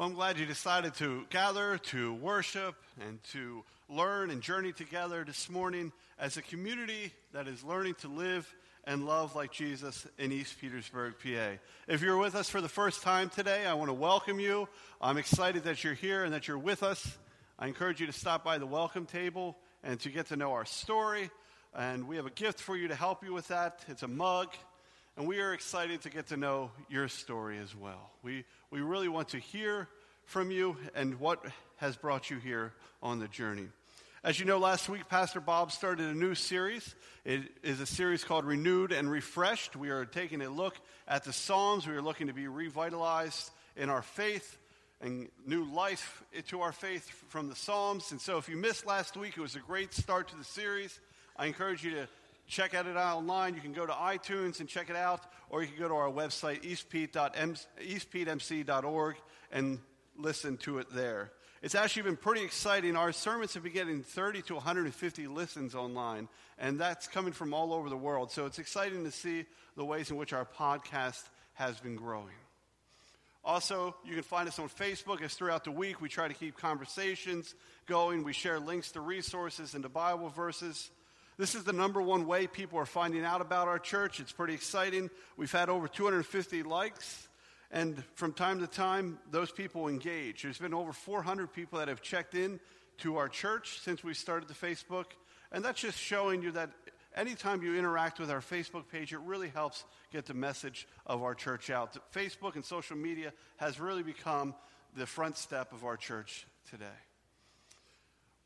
Well, I'm glad you decided to gather, to worship, and to learn and journey together this morning as a community that is learning to live and love like Jesus in East Petersburg, PA. If you're with us for the first time today, I want to welcome you. I'm excited that you're here and that you're with us. I encourage you to stop by the welcome table and to get to know our story. And we have a gift for you to help you with that. It's a mug. And we are excited to get to know your story as well. We, we really want to hear from you and what has brought you here on the journey. As you know, last week, Pastor Bob started a new series. It is a series called Renewed and Refreshed. We are taking a look at the Psalms. We are looking to be revitalized in our faith and new life to our faith from the Psalms. And so, if you missed last week, it was a great start to the series. I encourage you to check out it out online. You can go to iTunes and check it out, or you can go to our website, eastpetemc.org, and listen to it there. It's actually been pretty exciting. Our sermons have been getting 30 to 150 listens online, and that's coming from all over the world. So it's exciting to see the ways in which our podcast has been growing. Also, you can find us on Facebook as throughout the week we try to keep conversations going. We share links to resources and to Bible verses. This is the number one way people are finding out about our church. It's pretty exciting. We've had over 250 likes, and from time to time, those people engage. There's been over 400 people that have checked in to our church since we started the Facebook, and that's just showing you that anytime you interact with our Facebook page, it really helps get the message of our church out. Facebook and social media has really become the front step of our church today.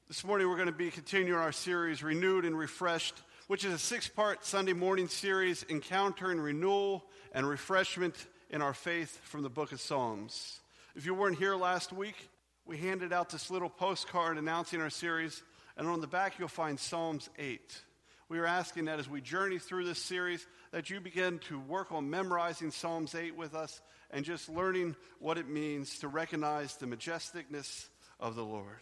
This morning we're going to be continuing our series, Renewed and Refreshed, which is a six part Sunday morning series encountering renewal and refreshment in our faith from the book of Psalms. If you weren't here last week, we handed out this little postcard announcing our series, and on the back you'll find Psalms 8. We are asking that as we journey through this series, that you begin to work on memorizing Psalms 8 with us and just learning what it means to recognize the majesticness of the Lord.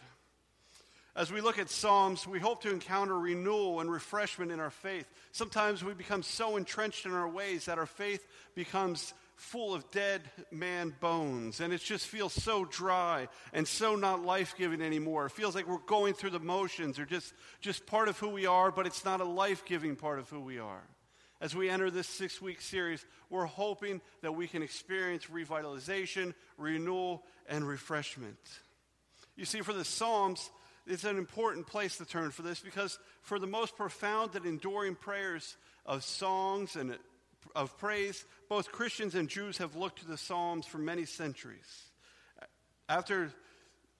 As we look at Psalms, we hope to encounter renewal and refreshment in our faith. Sometimes we become so entrenched in our ways that our faith becomes full of dead man bones, and it just feels so dry and so not life giving anymore. It feels like we're going through the motions or just, just part of who we are, but it's not a life giving part of who we are. As we enter this six week series, we're hoping that we can experience revitalization, renewal, and refreshment. You see, for the Psalms, it's an important place to turn for this because for the most profound and enduring prayers of songs and of praise, both Christians and Jews have looked to the Psalms for many centuries. After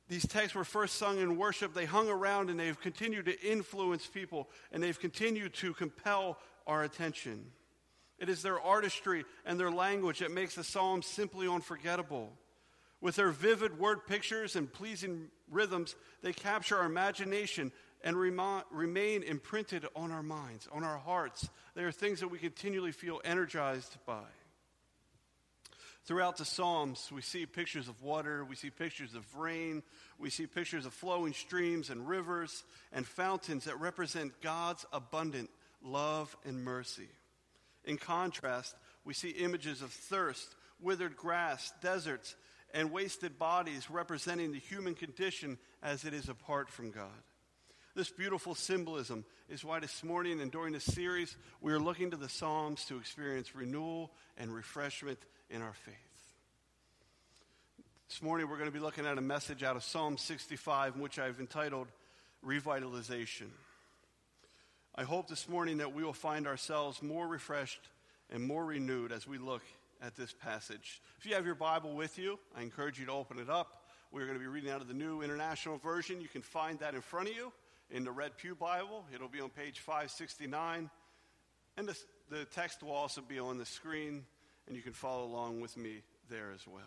these texts were first sung in worship, they hung around and they've continued to influence people and they've continued to compel our attention. It is their artistry and their language that makes the Psalms simply unforgettable. With their vivid word pictures and pleasing rhythms, they capture our imagination and remain imprinted on our minds, on our hearts. They are things that we continually feel energized by. Throughout the Psalms, we see pictures of water, we see pictures of rain, we see pictures of flowing streams and rivers and fountains that represent God's abundant love and mercy. In contrast, we see images of thirst, withered grass, deserts, and wasted bodies representing the human condition as it is apart from God. This beautiful symbolism is why this morning and during this series, we are looking to the Psalms to experience renewal and refreshment in our faith. This morning, we're going to be looking at a message out of Psalm 65, which I've entitled Revitalization. I hope this morning that we will find ourselves more refreshed and more renewed as we look at this passage. If you have your Bible with you, I encourage you to open it up. We're going to be reading out of the New International Version. You can find that in front of you in the Red Pew Bible. It'll be on page 569. And the, the text will also be on the screen, and you can follow along with me there as well.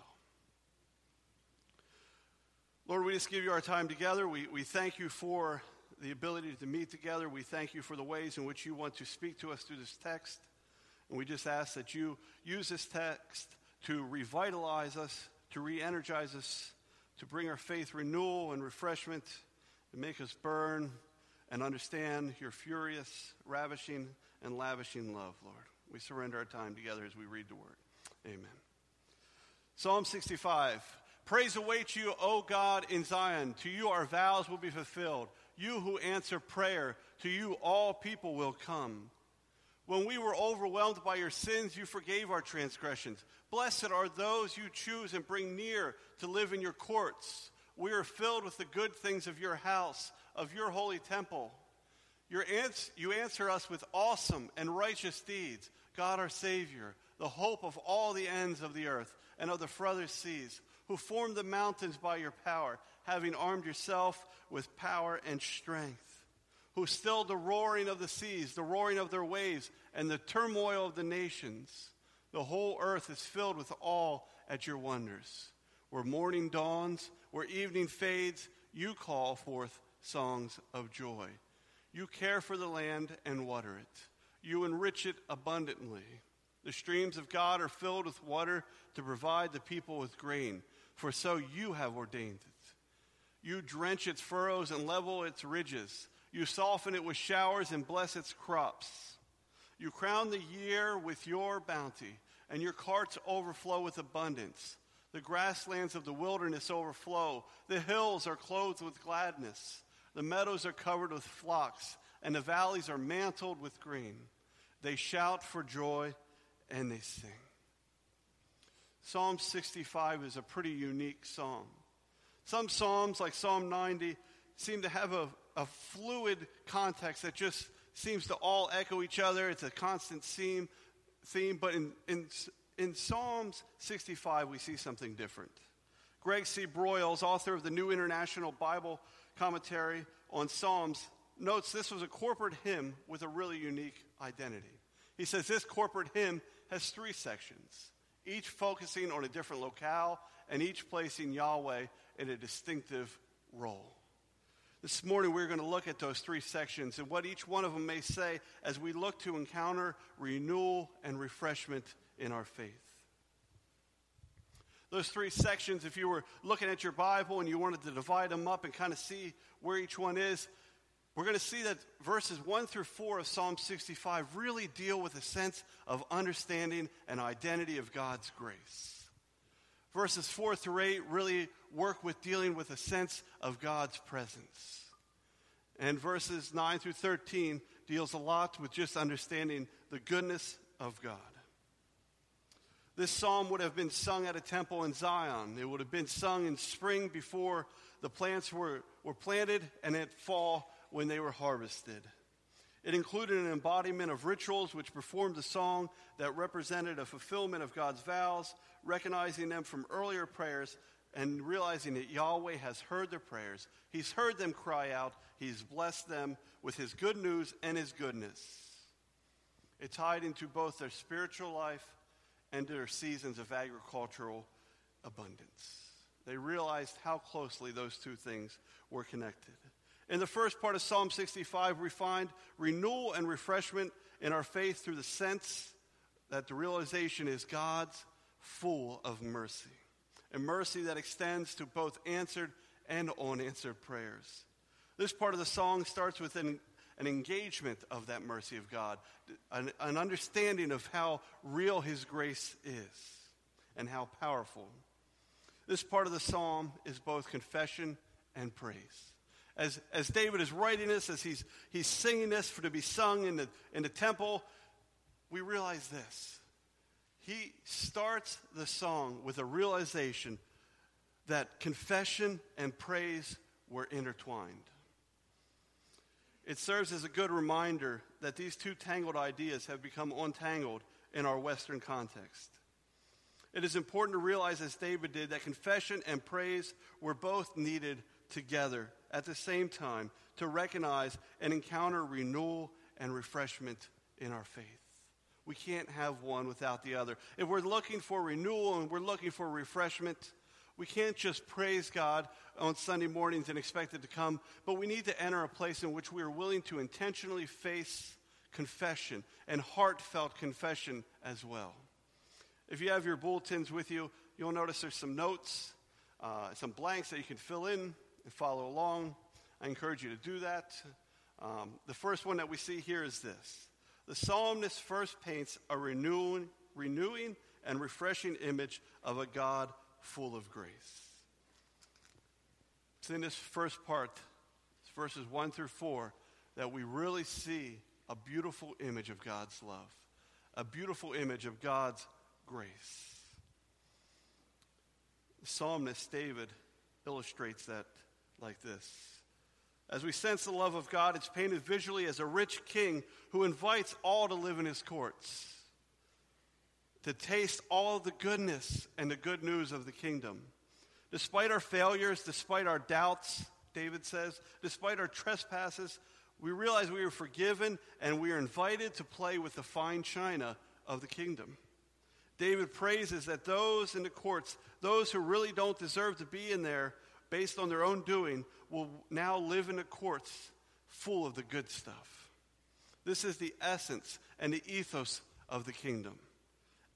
Lord, we just give you our time together. We, we thank you for the ability to meet together. We thank you for the ways in which you want to speak to us through this text. And we just ask that you use this text to revitalize us, to re energize us, to bring our faith renewal and refreshment, to make us burn and understand your furious, ravishing, and lavishing love, Lord. We surrender our time together as we read the word. Amen. Psalm 65 Praise awaits you, O God, in Zion. To you our vows will be fulfilled. You who answer prayer, to you all people will come. When we were overwhelmed by your sins, you forgave our transgressions. Blessed are those you choose and bring near to live in your courts. We are filled with the good things of your house, of your holy temple. Your ans- you answer us with awesome and righteous deeds, God our Savior, the hope of all the ends of the earth and of the furthest seas, who formed the mountains by your power, having armed yourself with power and strength, who stilled the roaring of the seas, the roaring of their waves, and the turmoil of the nations. The whole earth is filled with awe at your wonders. Where morning dawns, where evening fades, you call forth songs of joy. You care for the land and water it. You enrich it abundantly. The streams of God are filled with water to provide the people with grain, for so you have ordained it. You drench its furrows and level its ridges. You soften it with showers and bless its crops. You crown the year with your bounty, and your carts overflow with abundance. The grasslands of the wilderness overflow. The hills are clothed with gladness. The meadows are covered with flocks, and the valleys are mantled with green. They shout for joy and they sing. Psalm 65 is a pretty unique psalm. Some psalms, like Psalm 90, seem to have a, a fluid context that just seems to all echo each other. It's a constant theme, theme but in, in, in Psalms 65, we see something different. Craig C. Broyles, author of the New International Bible Commentary on Psalms, notes this was a corporate hymn with a really unique identity. He says this corporate hymn has three sections, each focusing on a different locale and each placing Yahweh in a distinctive role. This morning, we're going to look at those three sections and what each one of them may say as we look to encounter renewal and refreshment in our faith. Those three sections, if you were looking at your Bible and you wanted to divide them up and kind of see where each one is, we're going to see that verses 1 through 4 of Psalm 65 really deal with a sense of understanding and identity of God's grace. Verses 4 through 8 really work with dealing with a sense of God's presence. And verses 9 through 13 deals a lot with just understanding the goodness of God. This psalm would have been sung at a temple in Zion. It would have been sung in spring before the plants were, were planted and at fall when they were harvested. It included an embodiment of rituals which performed a song that represented a fulfillment of God's vows, recognizing them from earlier prayers and realizing that Yahweh has heard their prayers. He's heard them cry out, He's blessed them with His good news and His goodness. It tied into both their spiritual life and their seasons of agricultural abundance. They realized how closely those two things were connected. In the first part of Psalm 65, we find renewal and refreshment in our faith through the sense that the realization is God's full of mercy, a mercy that extends to both answered and unanswered prayers. This part of the song starts with an, an engagement of that mercy of God, an, an understanding of how real His grace is and how powerful. This part of the psalm is both confession and praise as, as David is writing this, as he's, he's singing this for to be sung in the, in the temple, we realize this. He starts the song with a realization that confession and praise were intertwined. It serves as a good reminder that these two tangled ideas have become untangled in our Western context. It is important to realize, as David did, that confession and praise were both needed together at the same time to recognize and encounter renewal and refreshment in our faith. We can't have one without the other. If we're looking for renewal and we're looking for refreshment, we can't just praise God on Sunday mornings and expect it to come, but we need to enter a place in which we are willing to intentionally face confession and heartfelt confession as well. If you have your bulletins with you, you'll notice there's some notes, uh, some blanks that you can fill in follow along. I encourage you to do that. Um, the first one that we see here is this the psalmist first paints a renewing, renewing and refreshing image of a God full of grace. It's in this first part, verses 1 through 4, that we really see a beautiful image of God's love, a beautiful image of God's grace. The psalmist David illustrates that like this. As we sense the love of God, it's painted visually as a rich king who invites all to live in his courts, to taste all the goodness and the good news of the kingdom. Despite our failures, despite our doubts, David says, despite our trespasses, we realize we are forgiven and we are invited to play with the fine china of the kingdom. David praises that those in the courts, those who really don't deserve to be in there based on their own doing, will now live in a courts full of the good stuff. This is the essence and the ethos of the kingdom.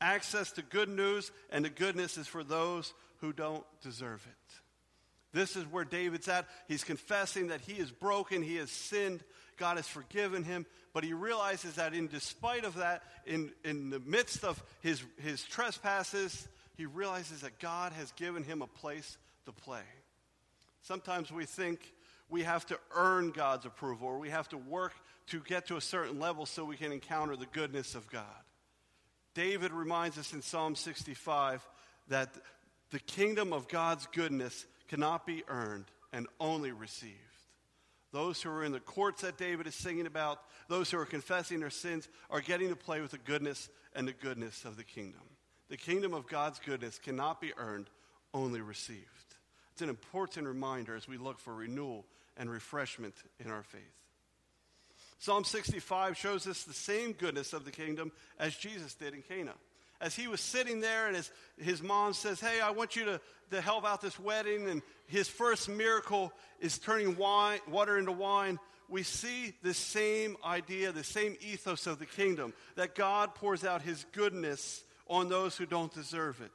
Access to good news and the goodness is for those who don't deserve it. This is where David's at. He's confessing that he is broken, he has sinned, God has forgiven him, but he realizes that in despite of that, in, in the midst of his, his trespasses, he realizes that God has given him a place to play. Sometimes we think we have to earn God's approval or we have to work to get to a certain level so we can encounter the goodness of God. David reminds us in Psalm 65 that the kingdom of God's goodness cannot be earned and only received. Those who are in the courts that David is singing about, those who are confessing their sins, are getting to play with the goodness and the goodness of the kingdom. The kingdom of God's goodness cannot be earned, only received. It's an important reminder as we look for renewal and refreshment in our faith. Psalm 65 shows us the same goodness of the kingdom as Jesus did in Cana as he was sitting there and his, his mom says, Hey, I want you to, to help out this wedding, and his first miracle is turning wine, water into wine, we see the same idea, the same ethos of the kingdom that God pours out his goodness on those who don't deserve it.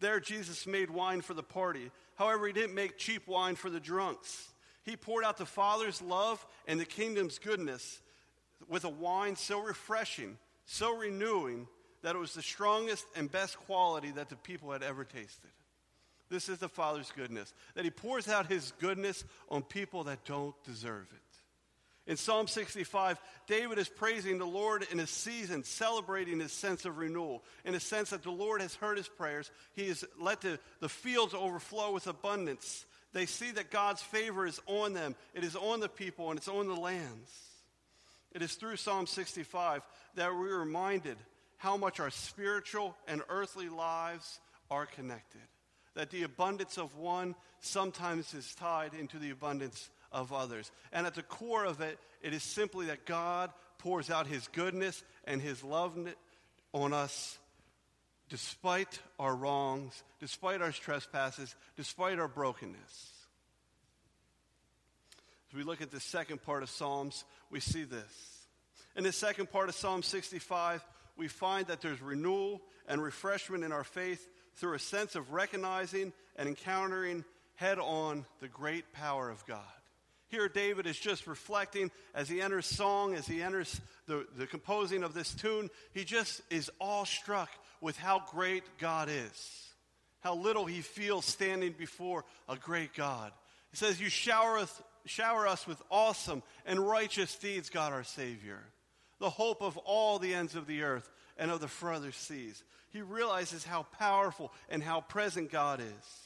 There, Jesus made wine for the party. However, he didn't make cheap wine for the drunks. He poured out the Father's love and the kingdom's goodness with a wine so refreshing, so renewing, that it was the strongest and best quality that the people had ever tasted. This is the Father's goodness, that He pours out His goodness on people that don't deserve it. In Psalm 65, David is praising the Lord in a season, celebrating his sense of renewal, in a sense that the Lord has heard his prayers. He has let the, the fields overflow with abundance. They see that God's favor is on them, it is on the people, and it's on the lands. It is through Psalm 65 that we're reminded how much our spiritual and earthly lives are connected. That the abundance of one sometimes is tied into the abundance of others. And at the core of it, it is simply that God pours out his goodness and his love on us despite our wrongs, despite our trespasses, despite our brokenness. As we look at the second part of Psalms, we see this. In the second part of Psalm 65, we find that there's renewal and refreshment in our faith through a sense of recognizing and encountering head on the great power of God. Here, David is just reflecting as he enters song, as he enters the, the composing of this tune, he just is awestruck with how great God is, how little he feels standing before a great God. He says, You shower us, shower us with awesome and righteous deeds, God our Savior the hope of all the ends of the earth and of the further seas. He realizes how powerful and how present God is.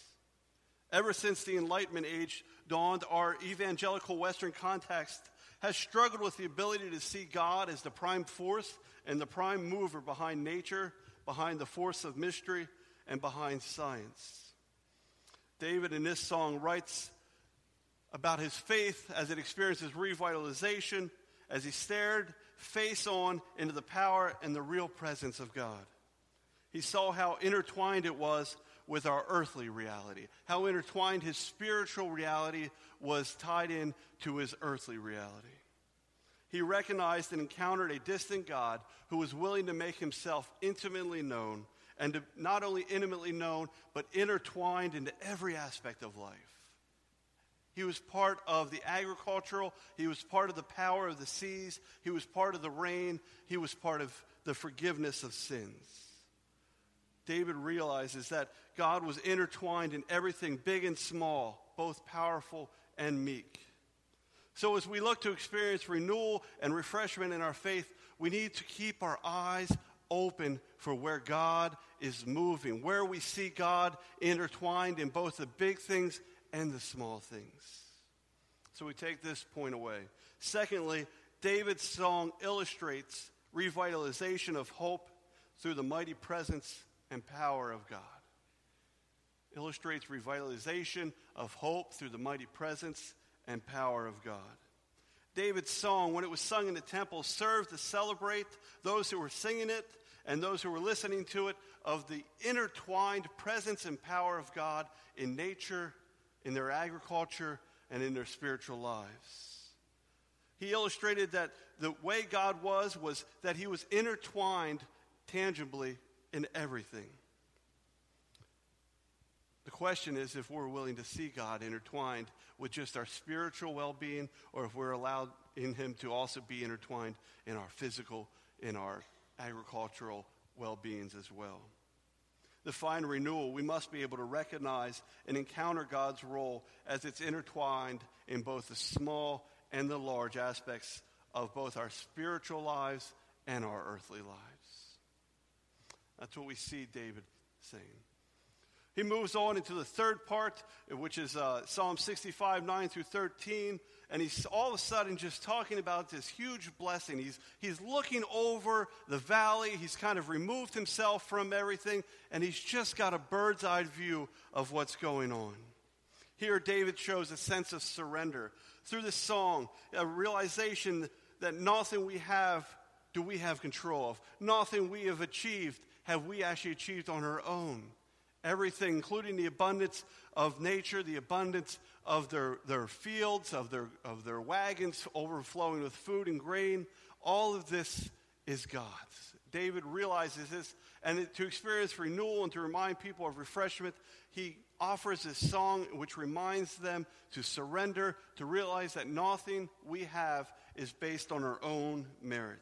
Ever since the Enlightenment age dawned, our evangelical Western context has struggled with the ability to see God as the prime force and the prime mover behind nature, behind the force of mystery, and behind science. David in this song writes about his faith as it experiences revitalization, as he stared face on into the power and the real presence of God. He saw how intertwined it was with our earthly reality, how intertwined his spiritual reality was tied in to his earthly reality. He recognized and encountered a distant God who was willing to make himself intimately known, and not only intimately known, but intertwined into every aspect of life. He was part of the agricultural, he was part of the power of the seas, he was part of the rain, he was part of the forgiveness of sins. David realizes that God was intertwined in everything, big and small, both powerful and meek. So, as we look to experience renewal and refreshment in our faith, we need to keep our eyes open for where God is moving, where we see God intertwined in both the big things and the small things. So, we take this point away. Secondly, David's song illustrates revitalization of hope through the mighty presence and power of God. Illustrates revitalization of hope through the mighty presence and power of God. David's song, when it was sung in the temple, served to celebrate those who were singing it and those who were listening to it of the intertwined presence and power of God in nature, in their agriculture, and in their spiritual lives. He illustrated that the way God was was that he was intertwined tangibly in everything. The question is if we're willing to see God intertwined with just our spiritual well being, or if we're allowed in Him to also be intertwined in our physical, in our agricultural well beings as well. The fine renewal, we must be able to recognize and encounter God's role as it's intertwined in both the small and the large aspects of both our spiritual lives and our earthly lives. That's what we see David saying. He moves on into the third part, which is uh, Psalm 65, 9 through 13. And he's all of a sudden just talking about this huge blessing. He's, he's looking over the valley. He's kind of removed himself from everything. And he's just got a bird's eye view of what's going on. Here, David shows a sense of surrender. Through this song, a realization that nothing we have do we have control of. Nothing we have achieved have we actually achieved on our own everything, including the abundance of nature, the abundance of their, their fields, of their, of their wagons overflowing with food and grain. All of this is God's. David realizes this, and to experience renewal and to remind people of refreshment, he offers this song which reminds them to surrender, to realize that nothing we have is based on our own merit.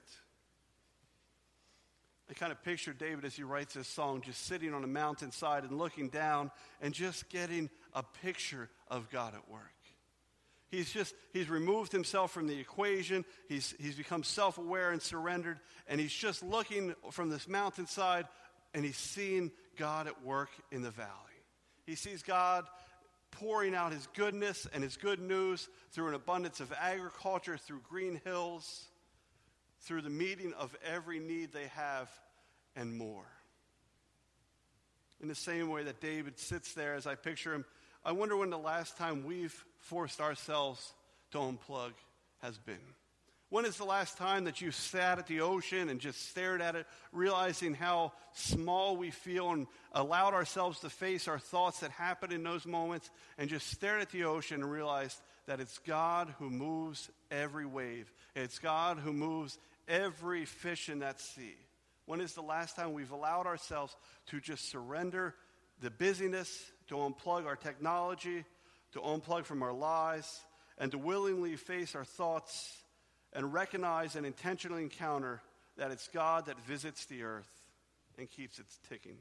I kind of picture David as he writes this song just sitting on a mountainside and looking down and just getting a picture of God at work. He's just, he's removed himself from the equation. He's, he's become self aware and surrendered. And he's just looking from this mountainside and he's seeing God at work in the valley. He sees God pouring out his goodness and his good news through an abundance of agriculture, through green hills, through the meeting of every need they have and more. In the same way that David sits there as I picture him, I wonder when the last time we've forced ourselves to unplug has been. When is the last time that you sat at the ocean and just stared at it, realizing how small we feel and allowed ourselves to face our thoughts that happen in those moments and just stared at the ocean and realized that it's God who moves every wave? It's God who moves every fish in that sea. When is the last time we've allowed ourselves to just surrender the busyness, to unplug our technology, to unplug from our lives, and to willingly face our thoughts and recognize and intentionally encounter that it's God that visits the earth and keeps it ticking?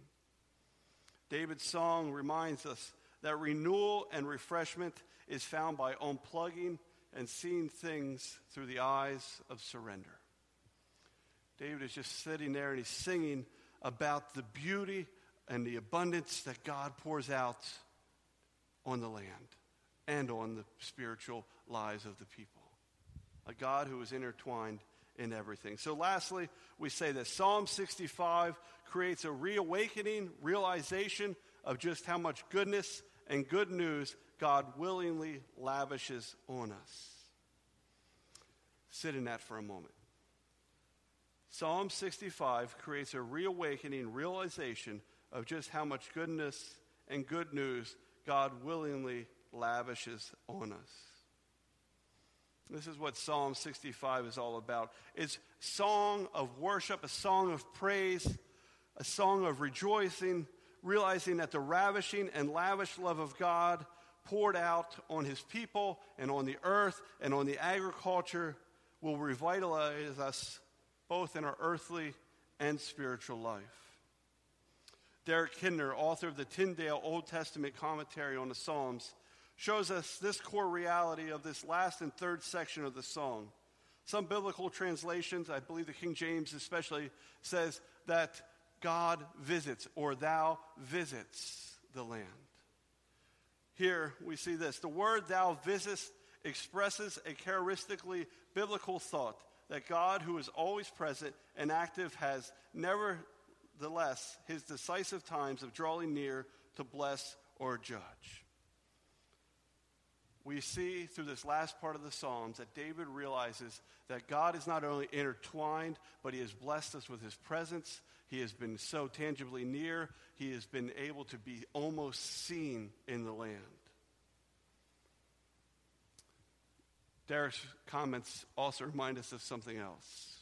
David's song reminds us that renewal and refreshment is found by unplugging and seeing things through the eyes of surrender. David is just sitting there and he's singing about the beauty and the abundance that God pours out on the land and on the spiritual lives of the people. A God who is intertwined in everything. So, lastly, we say that Psalm 65 creates a reawakening realization of just how much goodness and good news God willingly lavishes on us. Sit in that for a moment. Psalm 65 creates a reawakening realization of just how much goodness and good news God willingly lavishes on us. This is what Psalm 65 is all about. It's song of worship, a song of praise, a song of rejoicing, realizing that the ravishing and lavish love of God poured out on his people and on the earth and on the agriculture will revitalize us both in our earthly and spiritual life. Derek Kidner, author of the Tyndale Old Testament commentary on the Psalms, shows us this core reality of this last and third section of the song. Some biblical translations, I believe the King James especially, says that God visits or thou visits the land. Here we see this. The word thou visitest expresses a characteristically biblical thought that God, who is always present and active, has nevertheless his decisive times of drawing near to bless or judge. We see through this last part of the Psalms that David realizes that God is not only intertwined, but he has blessed us with his presence. He has been so tangibly near, he has been able to be almost seen in the land. Derek's comments also remind us of something else.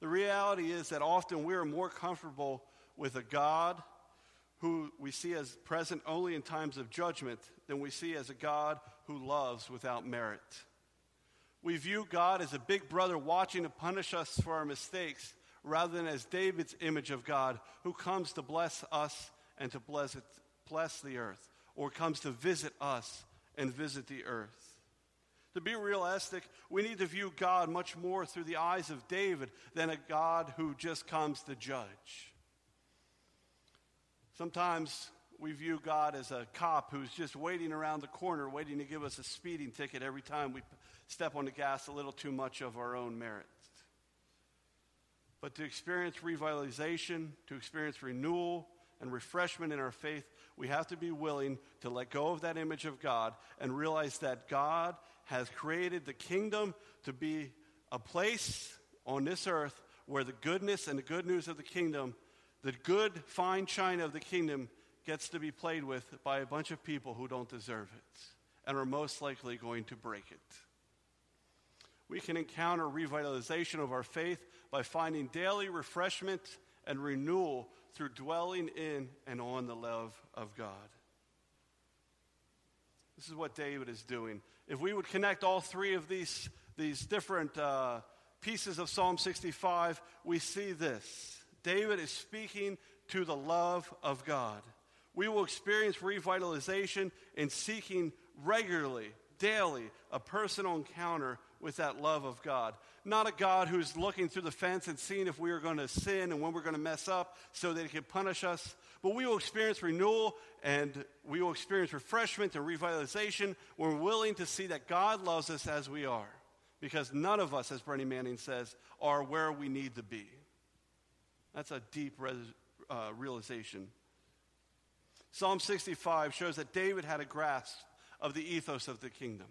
The reality is that often we are more comfortable with a God who we see as present only in times of judgment than we see as a God who loves without merit. We view God as a big brother watching to punish us for our mistakes rather than as David's image of God who comes to bless us and to bless, it, bless the earth, or comes to visit us and visit the earth. To be realistic, we need to view God much more through the eyes of David than a God who just comes to judge. Sometimes we view God as a cop who's just waiting around the corner, waiting to give us a speeding ticket every time we step on the gas a little too much of our own merit. But to experience revitalization, to experience renewal and refreshment in our faith, we have to be willing to let go of that image of God and realize that God has created the kingdom to be a place on this earth where the goodness and the good news of the kingdom, the good, fine china of the kingdom, gets to be played with by a bunch of people who don't deserve it and are most likely going to break it. We can encounter revitalization of our faith by finding daily refreshment and renewal through dwelling in and on the love of God. This is what David is doing if we would connect all three of these, these different uh, pieces of Psalm 65, we see this. David is speaking to the love of God. We will experience revitalization in seeking regularly, daily, a personal encounter with that love of God. Not a God who's looking through the fence and seeing if we are going to sin and when we're going to mess up so that he can punish us. But we will experience renewal and we will experience refreshment and revitalization we're willing to see that God loves us as we are. Because none of us, as Brennan Manning says, are where we need to be. That's a deep res- uh, realization. Psalm 65 shows that David had a grasp of the ethos of the kingdom,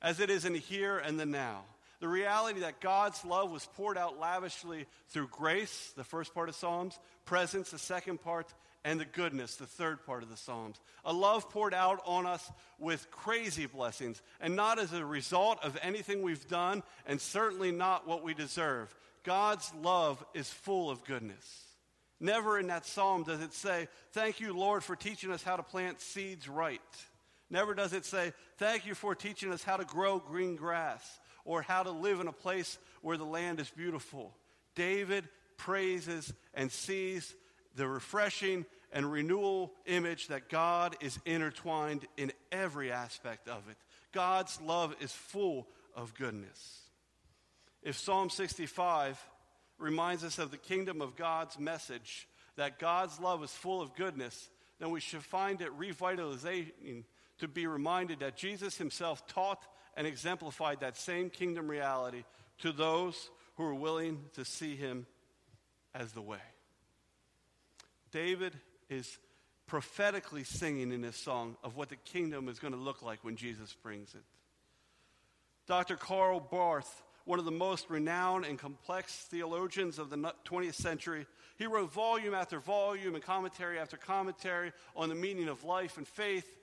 as it is in the here and the now. The reality that God's love was poured out lavishly through grace, the first part of Psalms, presence, the second part, and the goodness, the third part of the Psalms. A love poured out on us with crazy blessings, and not as a result of anything we've done, and certainly not what we deserve. God's love is full of goodness. Never in that psalm does it say, Thank you, Lord, for teaching us how to plant seeds right. Never does it say, Thank you for teaching us how to grow green grass or how to live in a place where the land is beautiful. David praises and sees the refreshing and renewal image that God is intertwined in every aspect of it. God's love is full of goodness. If Psalm 65 reminds us of the kingdom of God's message, that God's love is full of goodness, then we should find it revitalizing to be reminded that Jesus himself taught and exemplified that same kingdom reality to those who are willing to see him as the way. David is prophetically singing in this song of what the kingdom is going to look like when Jesus brings it. Dr. Karl Barth, one of the most renowned and complex theologians of the 20th century, he wrote volume after volume and commentary after commentary on the meaning of life and faith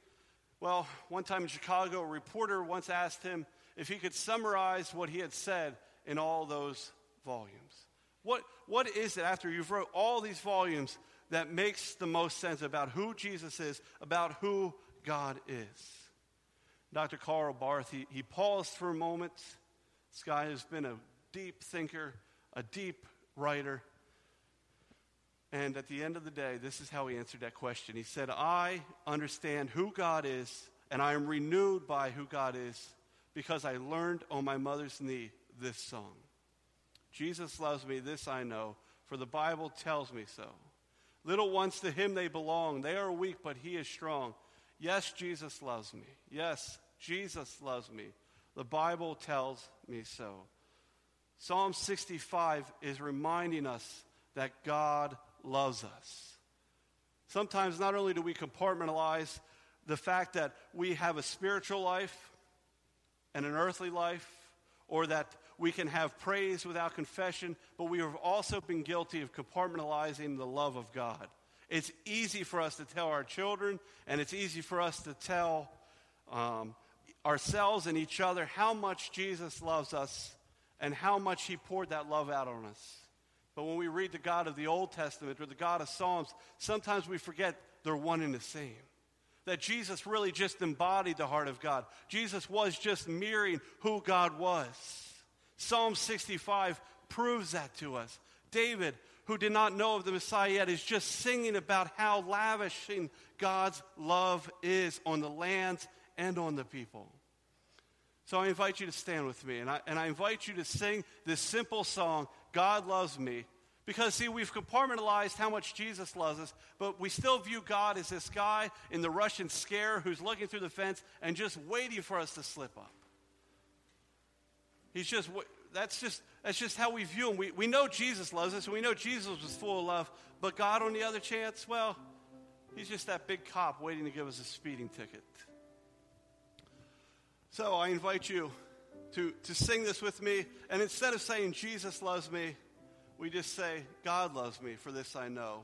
well, one time in Chicago, a reporter once asked him if he could summarize what he had said in all those volumes. What, what is it, after you've wrote all these volumes, that makes the most sense about who Jesus is, about who God is? Dr. Karl Barth, he, he paused for a moment. This guy has been a deep thinker, a deep writer. And at the end of the day, this is how he answered that question. He said, I understand who God is, and I am renewed by who God is because I learned on my mother's knee this song. Jesus loves me, this I know, for the Bible tells me so. Little ones to him they belong. They are weak, but he is strong. Yes, Jesus loves me. Yes, Jesus loves me. The Bible tells me so. Psalm 65 is reminding us that God loves us. Sometimes not only do we compartmentalize the fact that we have a spiritual life and an earthly life, or that we can have praise without confession, but we have also been guilty of compartmentalizing the love of God. It's easy for us to tell our children, and it's easy for us to tell um, ourselves and each other how much Jesus loves us and how much He poured that love out on us. But when we read the God of the Old Testament or the God of Psalms, sometimes we forget they're one and the same. That Jesus really just embodied the heart of God. Jesus was just mirroring who God was. Psalm 65 proves that to us. David, who did not know of the Messiah yet, is just singing about how lavishing God's love is on the lands and on the people. So I invite you to stand with me, and I, and I invite you to sing this simple song, God Loves Me. Because, see, we've compartmentalized how much Jesus loves us, but we still view God as this guy in the Russian scare who's looking through the fence and just waiting for us to slip up. He's just, that's just, that's just how we view him. We, we know Jesus loves us, and we know Jesus was full of love, but God, on the other chance, well, he's just that big cop waiting to give us a speeding ticket. So I invite you to, to sing this with me. And instead of saying, Jesus loves me, we just say, God loves me, for this I know.